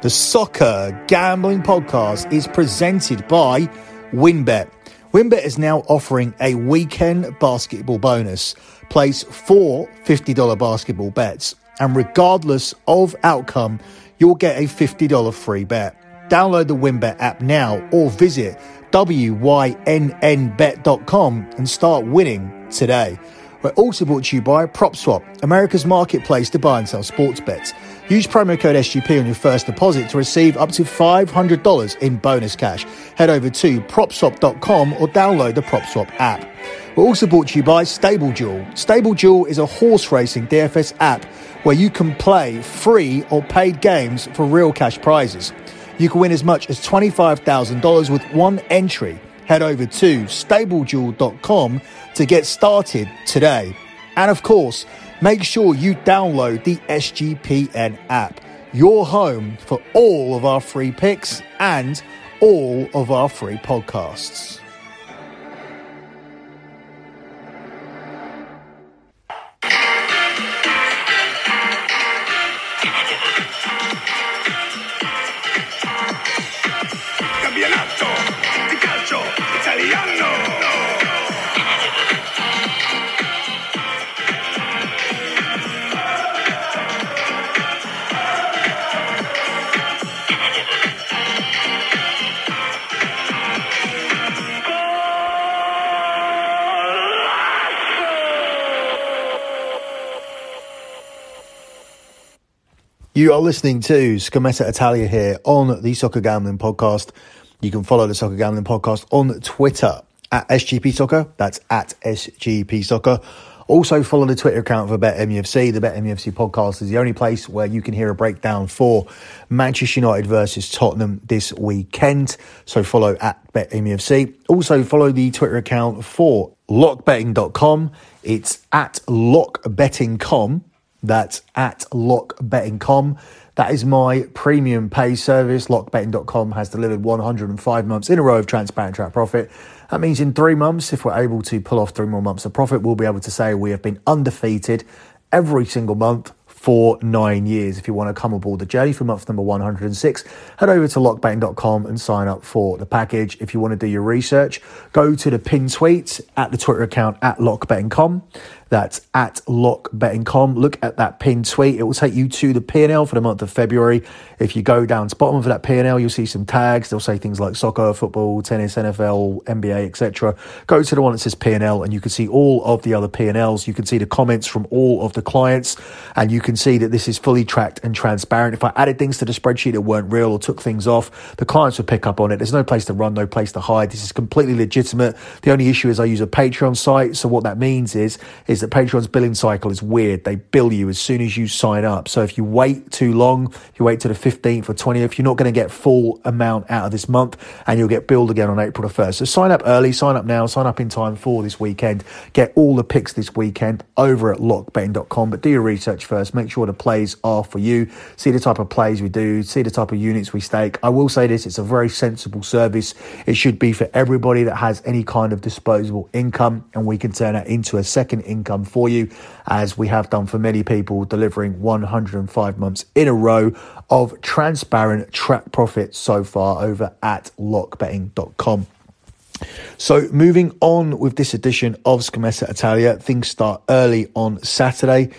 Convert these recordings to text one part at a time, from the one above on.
The Soccer Gambling Podcast is presented by WynnBET. WynnBET is now offering a weekend basketball bonus. Place four $50 basketball bets, and regardless of outcome, you'll get a $50 free bet. Download the WynnBET app now or visit wynnbet.com and start winning today. We're also brought to you by PropSwap, America's marketplace to buy and sell sports bets. Use promo code SGP on your first deposit to receive up to $500 in bonus cash. Head over to propswap.com or download the PropSwap app. We're also brought to you by Stable Duel. Stable Duel is a horse racing DFS app where you can play free or paid games for real cash prizes. You can win as much as $25,000 with one entry. Head over to stableduel.com to get started today. And of course, make sure you download the SGPN app, your home for all of our free picks and all of our free podcasts. You are listening to Scametta Italia here on the Soccer Gambling Podcast. You can follow the Soccer Gambling Podcast on Twitter at SGP Soccer. That's at SGP Soccer. Also follow the Twitter account for BetMUFC. The BetMUFC podcast is the only place where you can hear a breakdown for Manchester United versus Tottenham this weekend. So follow at BetMUFC. Also follow the Twitter account for lockbetting.com. It's at lockbetting.com. That's at lockbetting.com. That is my premium pay service. Lockbetting.com has delivered 105 months in a row of transparent track profit. That means in three months, if we're able to pull off three more months of profit, we'll be able to say we have been undefeated every single month for nine years. If you want to come aboard the journey for month number 106, head over to lockbetting.com and sign up for the package. If you want to do your research, go to the pin tweet at the Twitter account at lockbetting.com. That's at lockbetting.com. Look at that pin tweet. It will take you to the P&L for the month of February. If you go down to the bottom of that P&L, you'll see some tags. They'll say things like soccer, football, tennis, NFL, NBA, etc. Go to the one that says P&L and you can see all of the other P&Ls. You can see the comments from all of the clients and you can see that this is fully tracked and transparent. If I added things to the spreadsheet that weren't real or took things off, the clients would pick up on it. There's no place to run, no place to hide. This is completely legitimate. The only issue is I use a Patreon site. So what that means is, is that Patreon's billing cycle is weird. They bill you as soon as you sign up. So if you wait too long, you wait to the 15th or 20th, you're not going to get full amount out of this month and you'll get billed again on April the 1st. So sign up early, sign up now, sign up in time for this weekend. Get all the picks this weekend over at lockbetting.com. But do your research first. Make sure the plays are for you. See the type of plays we do, see the type of units we stake. I will say this, it's a very sensible service. It should be for everybody that has any kind of disposable income and we can turn that into a second income for you as we have done for many people delivering 105 months in a row of transparent track profit so far over at lockbetting.com. So, moving on with this edition of Scamessa Italia, things start early on Saturday.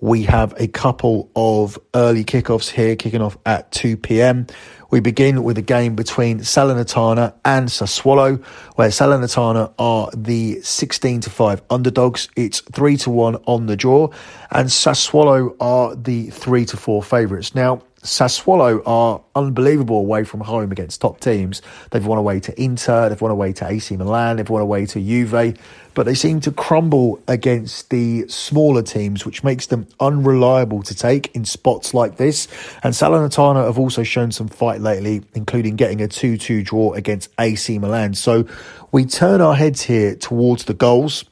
We have a couple of early kickoffs here, kicking off at 2 p.m. We begin with a game between Salernitana and Sassuolo, where Salernitana are the 16 to 5 underdogs. It's 3 to 1 on the draw, and Sassuolo are the 3 to 4 favourites. Now, Sassuolo are unbelievable away from home against top teams. They've won away to Inter, they've won away to AC Milan, they've won away to Juve, but they seem to crumble against the smaller teams, which makes them unreliable to take in spots like this. And Salernitana have also shown some fight lately, including getting a 2 2 draw against AC Milan. So we turn our heads here towards the goals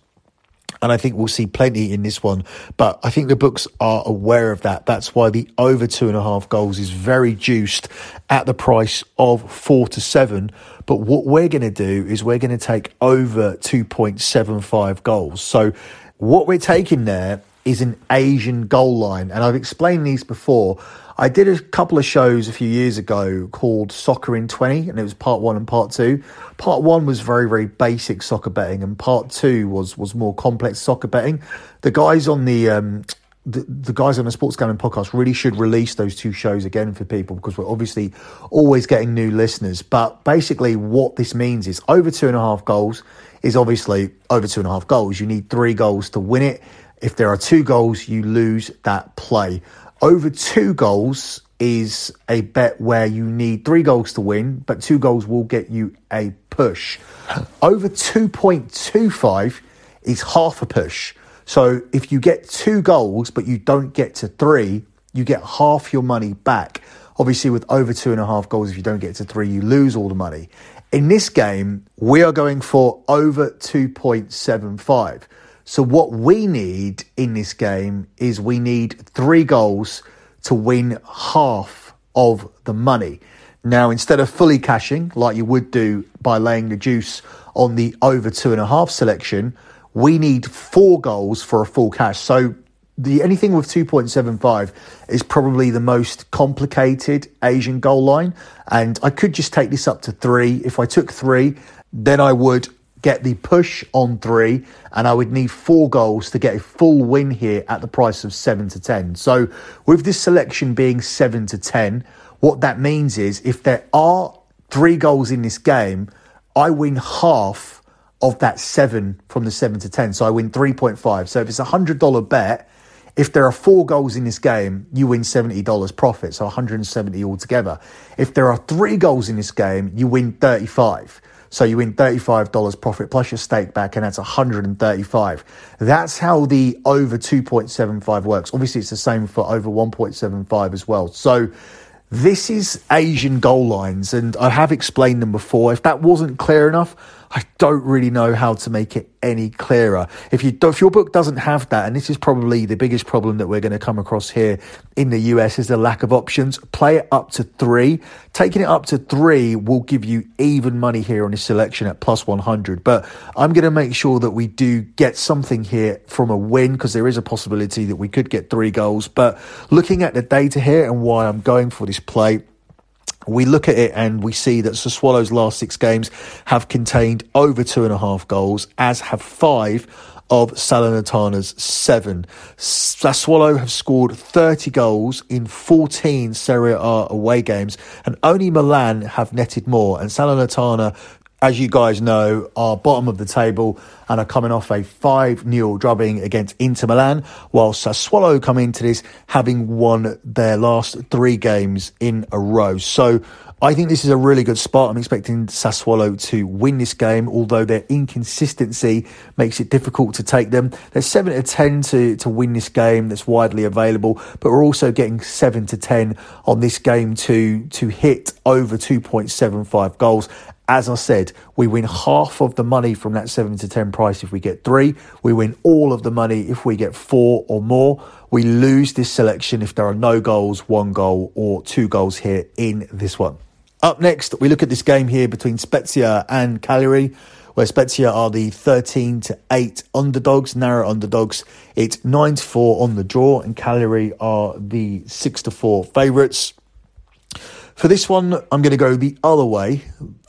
and I think we'll see plenty in this one. But I think the books are aware of that. That's why the over two and a half goals is very juiced at the price of four to seven. But what we're going to do is we're going to take over 2.75 goals. So what we're taking there is an Asian goal line. And I've explained these before. I did a couple of shows a few years ago called Soccer in 20, and it was part one and part two. Part one was very, very basic soccer betting, and part two was was more complex soccer betting. The guys on the um, the, the guys on the Sports Gambling podcast really should release those two shows again for people because we're obviously always getting new listeners. But basically, what this means is over two and a half goals is obviously over two and a half goals. You need three goals to win it. If there are two goals, you lose that play. Over two goals is a bet where you need three goals to win, but two goals will get you a push. Over 2.25 is half a push. So if you get two goals, but you don't get to three, you get half your money back. Obviously, with over two and a half goals, if you don't get to three, you lose all the money. In this game, we are going for over 2.75. So, what we need in this game is we need three goals to win half of the money. Now, instead of fully cashing like you would do by laying the juice on the over two and a half selection, we need four goals for a full cash. So, the anything with 2.75 is probably the most complicated Asian goal line. And I could just take this up to three. If I took three, then I would get the push on three, and I would need four goals to get a full win here at the price of seven to 10. So, with this selection being seven to 10, what that means is if there are three goals in this game, I win half of that seven from the seven to 10. So, I win 3.5. So, if it's a $100 bet, if there are four goals in this game, you win $70 profit, so 170 altogether. If there are three goals in this game, you win 35. So you win $35 profit plus your stake back, and that's 135. That's how the over 2.75 works. Obviously, it's the same for over 1.75 as well. So this is Asian goal lines, and I have explained them before. If that wasn't clear enough, I don't really know how to make it any clearer. If you if your book doesn't have that, and this is probably the biggest problem that we're going to come across here in the US is the lack of options. Play it up to three. Taking it up to three will give you even money here on this selection at plus 100. But I'm going to make sure that we do get something here from a win because there is a possibility that we could get three goals. But looking at the data here and why I'm going for this play we look at it and we see that the Swallows' last six games have contained over two and a half goals, as have five of Salernitana's seven. Sassuolo have scored 30 goals in 14 Serie A away games, and only Milan have netted more. And Salernitana as you guys know, are bottom of the table and are coming off a 5 0 drubbing against Inter Milan, while Sassuolo come into this having won their last three games in a row. So I think this is a really good spot. I'm expecting Sassuolo to win this game, although their inconsistency makes it difficult to take them. They're 7 to 10 to, to win this game that's widely available, but we're also getting 7 to 10 on this game to, to hit over 2.75 goals. As I said, we win half of the money from that 7 to 10 price if we get three. We win all of the money if we get four or more. We lose this selection if there are no goals, one goal, or two goals here in this one. Up next, we look at this game here between Spezia and Cagliari, where Spezia are the 13 to 8 underdogs, narrow underdogs. It's 9 to 4 on the draw, and Cagliari are the 6 to 4 favourites. For this one, I'm going to go the other way.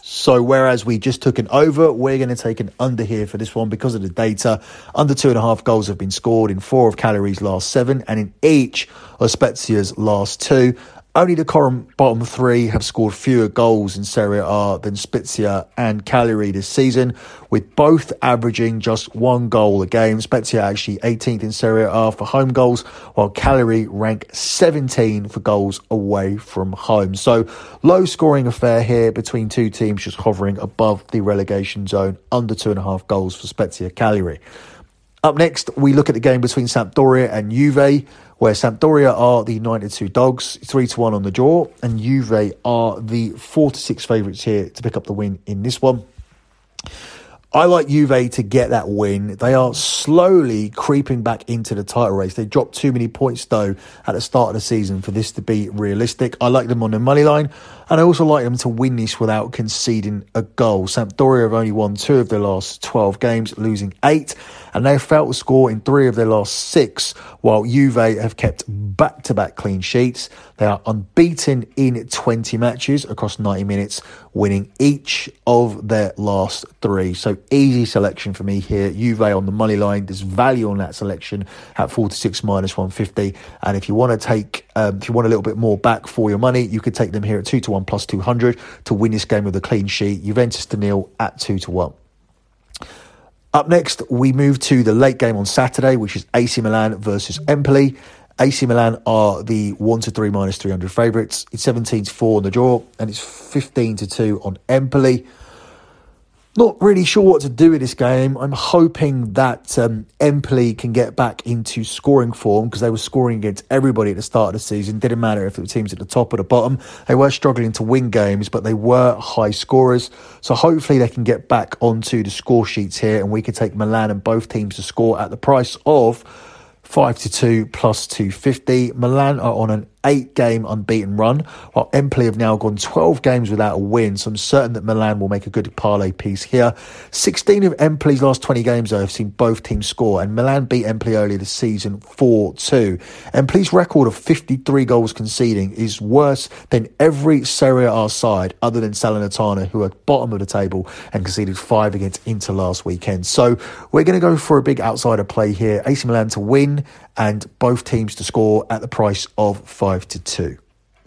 So whereas we just took an over, we're going to take an under here for this one because of the data. Under two and a half goals have been scored in four of Cagliari's last seven and in each of Spezia's last two. Only the current bottom three have scored fewer goals in Serie A than Spezia and Cagliari this season, with both averaging just one goal a game. Spezia actually 18th in Serie A for home goals, while Cagliari rank 17 for goals away from home. So low scoring affair here between two teams just hovering above the relegation zone, under two and a half goals for Spezia Cagliari. Up next, we look at the game between Sampdoria and Juve where Sampdoria are the 92 dogs, 3 to 1 on the draw, and Juve are the 4 to 6 favourites here to pick up the win in this one. I like Juve to get that win. They are slowly creeping back into the title race. They dropped too many points though at the start of the season for this to be realistic. I like them on the money line, and I also like them to win this without conceding a goal. Sampdoria have only won two of their last 12 games, losing eight, and they've failed to score in three of their last six, while Juve have kept back to back clean sheets. They are unbeaten in 20 matches across 90 minutes, winning each of their last three. So easy selection for me here. Juve on the money line. There's value on that selection at 46 minus 150. And if you want to take, um, if you want a little bit more back for your money, you could take them here at 2 to 1 plus 200 to win this game with a clean sheet. Juventus to nil at 2 to 1. Up next, we move to the late game on Saturday, which is AC Milan versus Empoli. AC Milan are the 1 to 3 minus 300 favourites. It's 17 to 4 on the draw and it's 15 to 2 on Empoli. Not really sure what to do with this game. I'm hoping that um, Empoli can get back into scoring form because they were scoring against everybody at the start of the season. Didn't matter if the teams at the top or the bottom. They were struggling to win games, but they were high scorers. So hopefully they can get back onto the score sheets here and we can take Milan and both teams to score at the price of 5 to 2 plus 250. Milan are on an eight game unbeaten run, while Empoli have now gone 12 games without a win. So I'm certain that Milan will make a good parlay piece here. 16 of Empoli's last 20 games, though, have seen both teams score, and Milan beat Empoli earlier this season 4 2. Empoli's record of 53 goals conceding is worse than every Serie A side other than Salernitana, who are bottom of the table and conceded five against Inter last weekend. So we're going to go for a big outsider play here. AC Milan to win and both teams to score at the price of 5 to 2.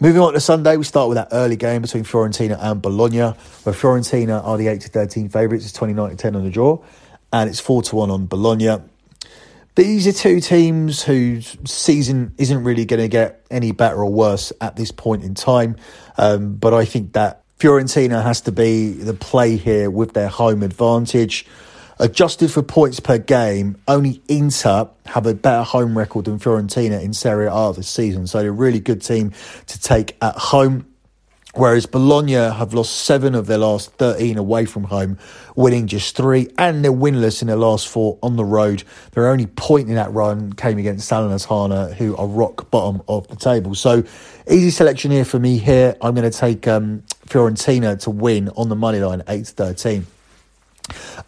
Moving on to Sunday, we start with that early game between Fiorentina and Bologna, where Fiorentina are the 8 to 13 favourites. It's 29 to 10 on the draw, and it's 4 to 1 on Bologna. These are two teams whose season isn't really going to get any better or worse at this point in time. Um, but I think that Fiorentina has to be the play here with their home advantage. Adjusted for points per game, only Inter have a better home record than Fiorentina in Serie A this season. So they're a really good team to take at home. Whereas Bologna have lost seven of their last 13 away from home, winning just three, and they're winless in their last four on the road. Their only point in that run came against Salernitana, who are rock bottom of the table. So, easy selection here for me here. I'm going to take um, Fiorentina to win on the money line, 8 13.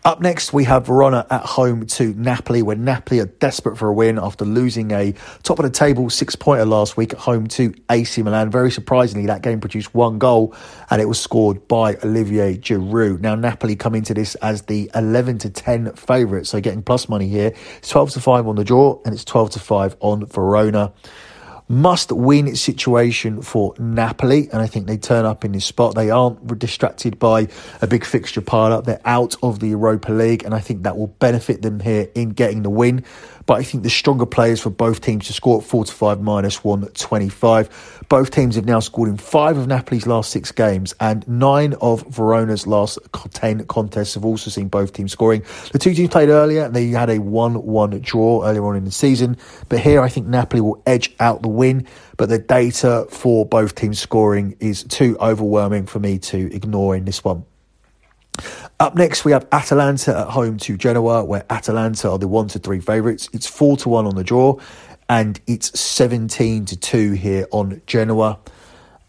Up next, we have Verona at home to Napoli, where Napoli are desperate for a win after losing a top of the table six pointer last week at home to AC Milan. Very surprisingly, that game produced one goal and it was scored by Olivier Giroud. Now, Napoli come into this as the 11 to 10 favourites, so getting plus money here. It's 12 to 5 on the draw and it's 12 to 5 on Verona must win situation for Napoli, and I think they turn up in this spot. They aren't distracted by a big fixture pile up. They're out of the Europa League, and I think that will benefit them here in getting the win. But I think the stronger players for both teams to score at 4 to 5 minus 125. Both teams have now scored in five of Napoli's last six games, and nine of Verona's last 10 contests have also seen both teams scoring. The two teams played earlier, and they had a 1 1 draw earlier on in the season. But here, I think Napoli will edge out the win. But the data for both teams scoring is too overwhelming for me to ignore in this one. Up next, we have Atalanta at home to Genoa, where Atalanta are the one to three favourites. It's four to one on the draw, and it's 17 to 2 here on Genoa.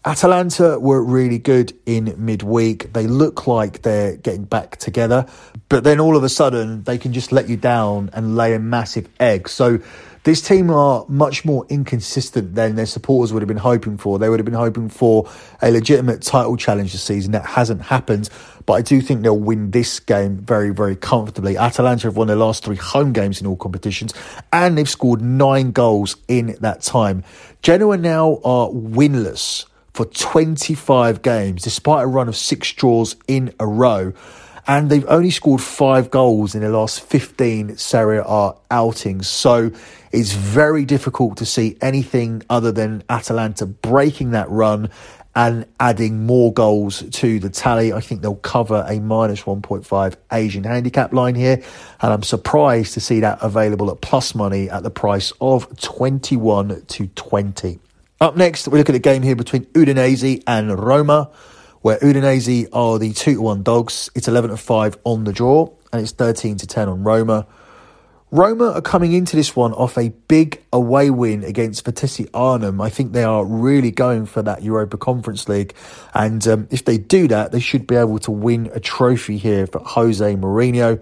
Atalanta were really good in midweek. They look like they're getting back together, but then all of a sudden they can just let you down and lay a massive egg. So this team are much more inconsistent than their supporters would have been hoping for. They would have been hoping for a legitimate title challenge this season. That hasn't happened, but I do think they'll win this game very, very comfortably. Atalanta have won their last three home games in all competitions, and they've scored nine goals in that time. Genoa now are winless for 25 games, despite a run of six draws in a row. And they've only scored five goals in their last 15 Serie A outings. So it's very difficult to see anything other than Atalanta breaking that run and adding more goals to the tally. I think they'll cover a minus 1.5 Asian handicap line here. And I'm surprised to see that available at plus money at the price of 21 to 20. Up next, we look at the game here between Udinese and Roma, where Udinese are the 2 to 1 dogs. It's 11 to 5 on the draw, and it's 13 to 10 on Roma. Roma are coming into this one off a big away win against Vitesse Arnhem. I think they are really going for that Europa Conference League. And um, if they do that, they should be able to win a trophy here for Jose Mourinho.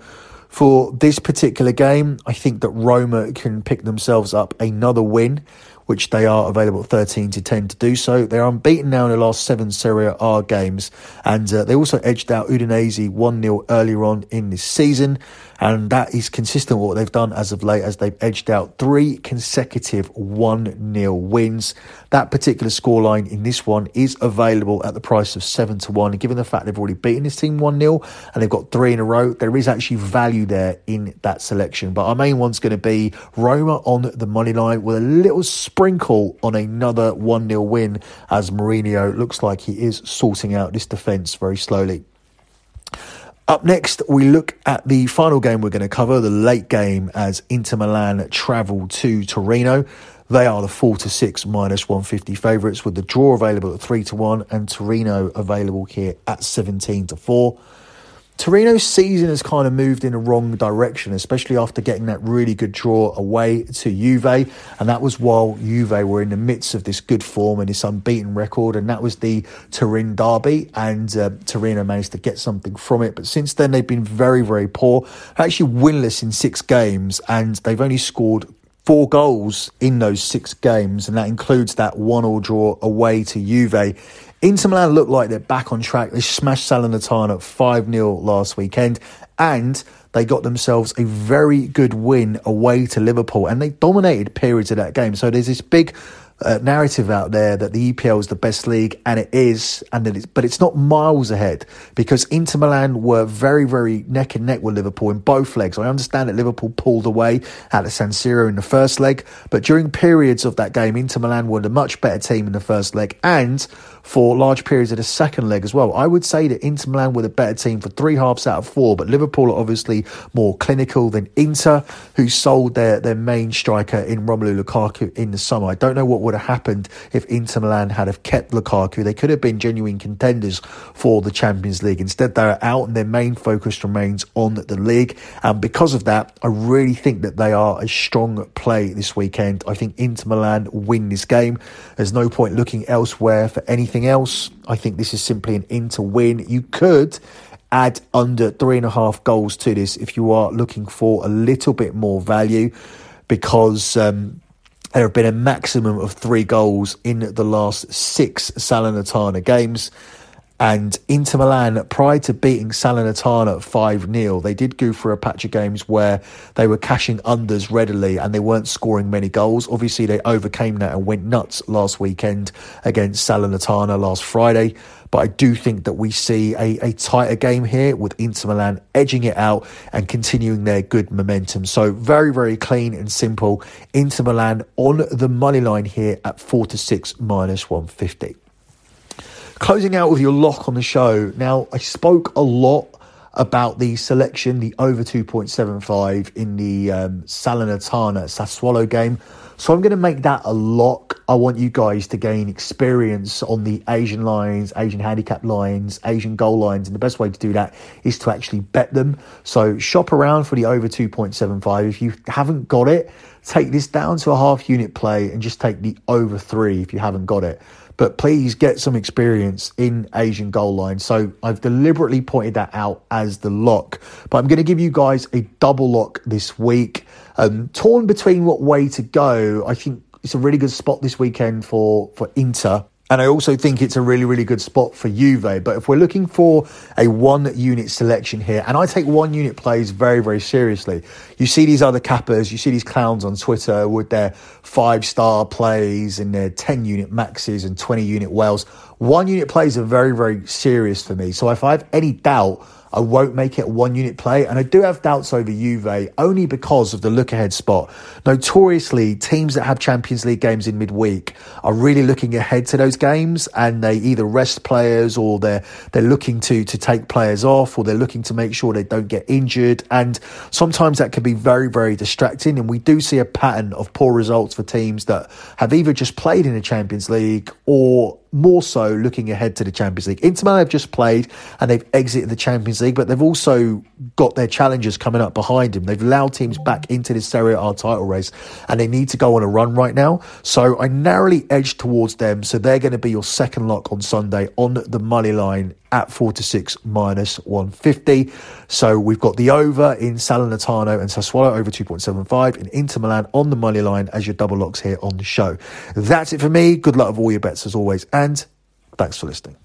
For this particular game, I think that Roma can pick themselves up another win which they are available at 13 to 10 to do so. They're unbeaten now in the last seven Serie A games, and uh, they also edged out Udinese 1 0 earlier on in this season and that is consistent with what they've done as of late as they've edged out three consecutive 1 0 wins. That particular scoreline in this one is available at the price of 7 to 1. And given the fact they've already beaten this team 1 0 and they've got three in a row, there is actually value there in that selection. But our main one's going to be Roma on the money line with a little sprinkle on another 1 0 win as Mourinho looks like he is sorting out this defence very slowly. Up next, we look at the final game we're going to cover, the late game as Inter Milan travel to Torino. They are the 4 to 6 minus 150 favourites with the draw available at 3 to 1 and Torino available here at 17 to 4. Torino's season has kind of moved in the wrong direction, especially after getting that really good draw away to Juve. And that was while Juve were in the midst of this good form and this unbeaten record. And that was the Turin derby. And uh, Torino managed to get something from it. But since then, they've been very, very poor. Actually, winless in six games. And they've only scored four goals in those six games, and that includes that one-all draw away to Juve. Inter Milan look like they're back on track. They smashed Salernitana 5 0 last weekend, and they got themselves a very good win away to Liverpool, and they dominated periods of that game. So there's this big uh, narrative out there that the EPL is the best league, and it is, and it is, but it's not miles ahead because Inter Milan were very, very neck and neck with Liverpool in both legs. I understand that Liverpool pulled away at the San Siro in the first leg, but during periods of that game, Inter Milan were the much better team in the first leg, and for large periods of the second leg as well. I would say that Inter Milan were the better team for three halves out of four, but Liverpool are obviously more clinical than Inter, who sold their, their main striker in Romelu Lukaku in the summer. I don't know what would have happened if Inter Milan had have kept Lukaku. They could have been genuine contenders for the Champions League. Instead, they're out and their main focus remains on the league. And because of that, I really think that they are a strong play this weekend. I think Inter Milan win this game. There's no point looking elsewhere for anything anything else. I think this is simply an in to win. You could add under three and a half goals to this if you are looking for a little bit more value because um, there have been a maximum of three goals in the last six Salernitana games. And Inter Milan, prior to beating Salernitana 5 0, they did go for a patch of games where they were cashing unders readily and they weren't scoring many goals. Obviously, they overcame that and went nuts last weekend against Salernitana last Friday. But I do think that we see a, a tighter game here with Inter Milan edging it out and continuing their good momentum. So, very, very clean and simple. Inter Milan on the money line here at 4 to 6 minus 150. Closing out with your lock on the show. Now, I spoke a lot about the selection, the over 2.75 in the um, Salernitana Sassuolo game. So I'm going to make that a lock. I want you guys to gain experience on the Asian lines, Asian handicap lines, Asian goal lines. And the best way to do that is to actually bet them. So shop around for the over 2.75. If you haven't got it, take this down to a half unit play and just take the over three if you haven't got it but please get some experience in Asian goal line. So I've deliberately pointed that out as the lock, but I'm going to give you guys a double lock this week. Um, torn between what way to go. I think it's a really good spot this weekend for for Inter. And I also think it's a really, really good spot for Juve. But if we're looking for a one unit selection here, and I take one unit plays very, very seriously, you see these other cappers, you see these clowns on Twitter with their five star plays and their 10 unit maxes and 20 unit whales. One unit plays are very, very serious for me. So if I have any doubt, I won't make it a one unit play. And I do have doubts over Juve only because of the look ahead spot. Notoriously, teams that have Champions League games in midweek are really looking ahead to those games and they either rest players or they're, they're looking to, to take players off or they're looking to make sure they don't get injured. And sometimes that can be very, very distracting. And we do see a pattern of poor results for teams that have either just played in the Champions League or more so looking ahead to the Champions League. Inter Milan have just played and they've exited the Champions League League, but they've also got their challengers coming up behind him. They've allowed teams back into this Serie A title race, and they need to go on a run right now. So I narrowly edged towards them. So they're going to be your second lock on Sunday on the money line at 4 to 6 minus 150. So we've got the over in Salernitana and Sassuolo over 2.75 and Inter Milan on the money line as your double locks here on the show. That's it for me. Good luck with all your bets as always, and thanks for listening.